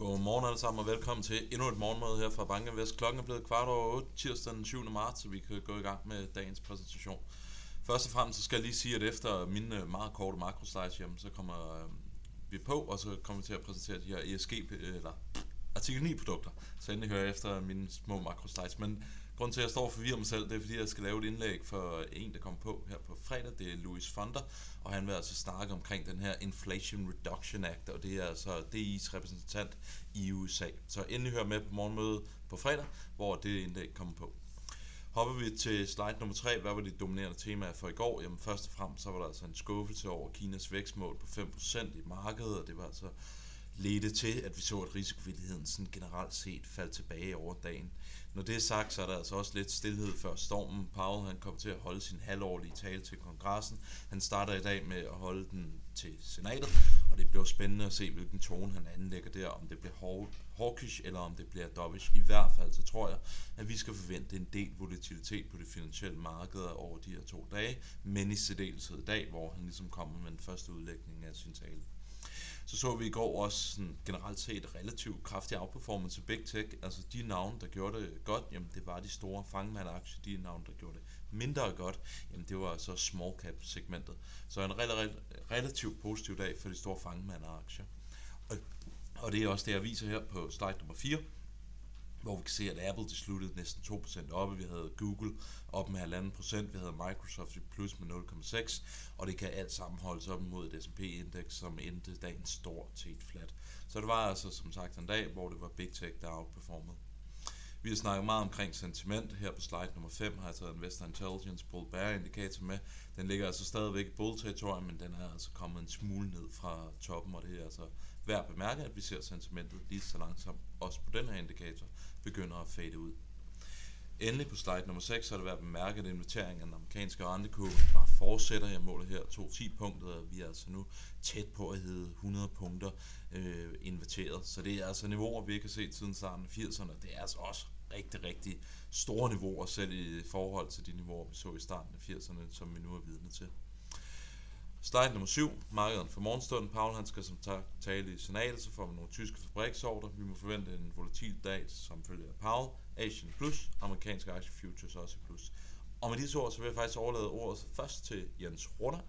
Godmorgen alle sammen og velkommen til endnu et morgenmøde her fra Banken Vest. Klokken er blevet kvart over 8 tirsdag den 7. marts, så vi kan gå i gang med dagens præsentation. Først og fremmest så skal jeg lige sige, at efter mine øh, meget korte makroslides, så kommer øh, vi på, og så kommer vi til at præsentere de her ESG, eller artikel 9 produkter. Så endelig hører jeg efter mine små makroslides. Men Grunden til, at jeg står og forvirrer mig selv, det er, fordi jeg skal lave et indlæg for en, der kommer på her på fredag. Det er Louis Fonder, og han vil altså snakke omkring den her Inflation Reduction Act, og det er altså DI's repræsentant i USA. Så endelig hør med på morgenmødet på fredag, hvor det indlæg kommer på. Hopper vi til slide nummer 3, hvad var de dominerende temaer for i går? Jamen først og fremmest så var der altså en skuffelse over Kinas vækstmål på 5% i markedet, og det var altså ledte til, at vi så, at risikovilligheden sådan generelt set faldt tilbage over dagen. Når det er sagt, så er der altså også lidt stillhed før stormen. Powell han kommer til at holde sin halvårlige tale til kongressen. Han starter i dag med at holde den til senatet, og det bliver spændende at se, hvilken tone han anlægger der, om det bliver hawkish eller om det bliver dovish. I hvert fald så tror jeg, at vi skal forvente en del volatilitet på det finansielle marked over de her to dage, men i særdeleshed i dag, hvor han ligesom kommer med den første udlægning af sin tale. Så så vi i går også sådan generelt set relativt kraftig outperformance til Big Tech. Altså de navne, der gjorde det godt, jamen det var de store fangmandaktier. De navne, der gjorde det mindre godt, jamen det var så small cap segmentet. Så en rel- relativt positiv dag for de store fangmandaktier. Og, og det er også det, jeg viser her på slide nummer 4 hvor vi kan se, at Apple de sluttede næsten 2% oppe. Vi havde Google op med 1,5%, vi havde Microsoft i plus med 0,6%, og det kan alt sammen holdes op mod et S&P-indeks, som endte dagen stort set flat. Så det var altså som sagt en dag, hvor det var Big Tech, der outperformede. Vi har snakket meget omkring sentiment. Her på slide nummer 5 har jeg taget Investor Intelligence Bull Bear Indicator med. Den ligger altså stadigvæk i bull territorium, men den er altså kommet en smule ned fra toppen, og det er altså værd at bemærke, at vi ser sentimentet lige så langsomt, også på den her indikator, begynder at fade ud. Endelig på slide nummer 6 har det været bemærket, bemærke, at inviteringen af den amerikanske rentekurve bare fortsætter. Jeg måler her 2-10 punkter, og vi er altså nu tæt på at hedde 100 punkter øh, inverteret. Så det er altså niveauer, vi ikke har set siden starten af 80'erne. Det er altså også rigtig, rigtig store niveauer, selv i forhold til de niveauer, vi så i starten af 80'erne, som vi nu er vidne til. Slide nummer 7, markedet for morgenstunden. Paul han skal som tale i senatet, så får vi nogle tyske fabriksorder. Vi må forvente en volatil dag som følger af Paul. Asian plus, amerikanske aktiefutures futures i plus. Og med disse ord, så vil jeg faktisk overlade ordet først til Jens Runder.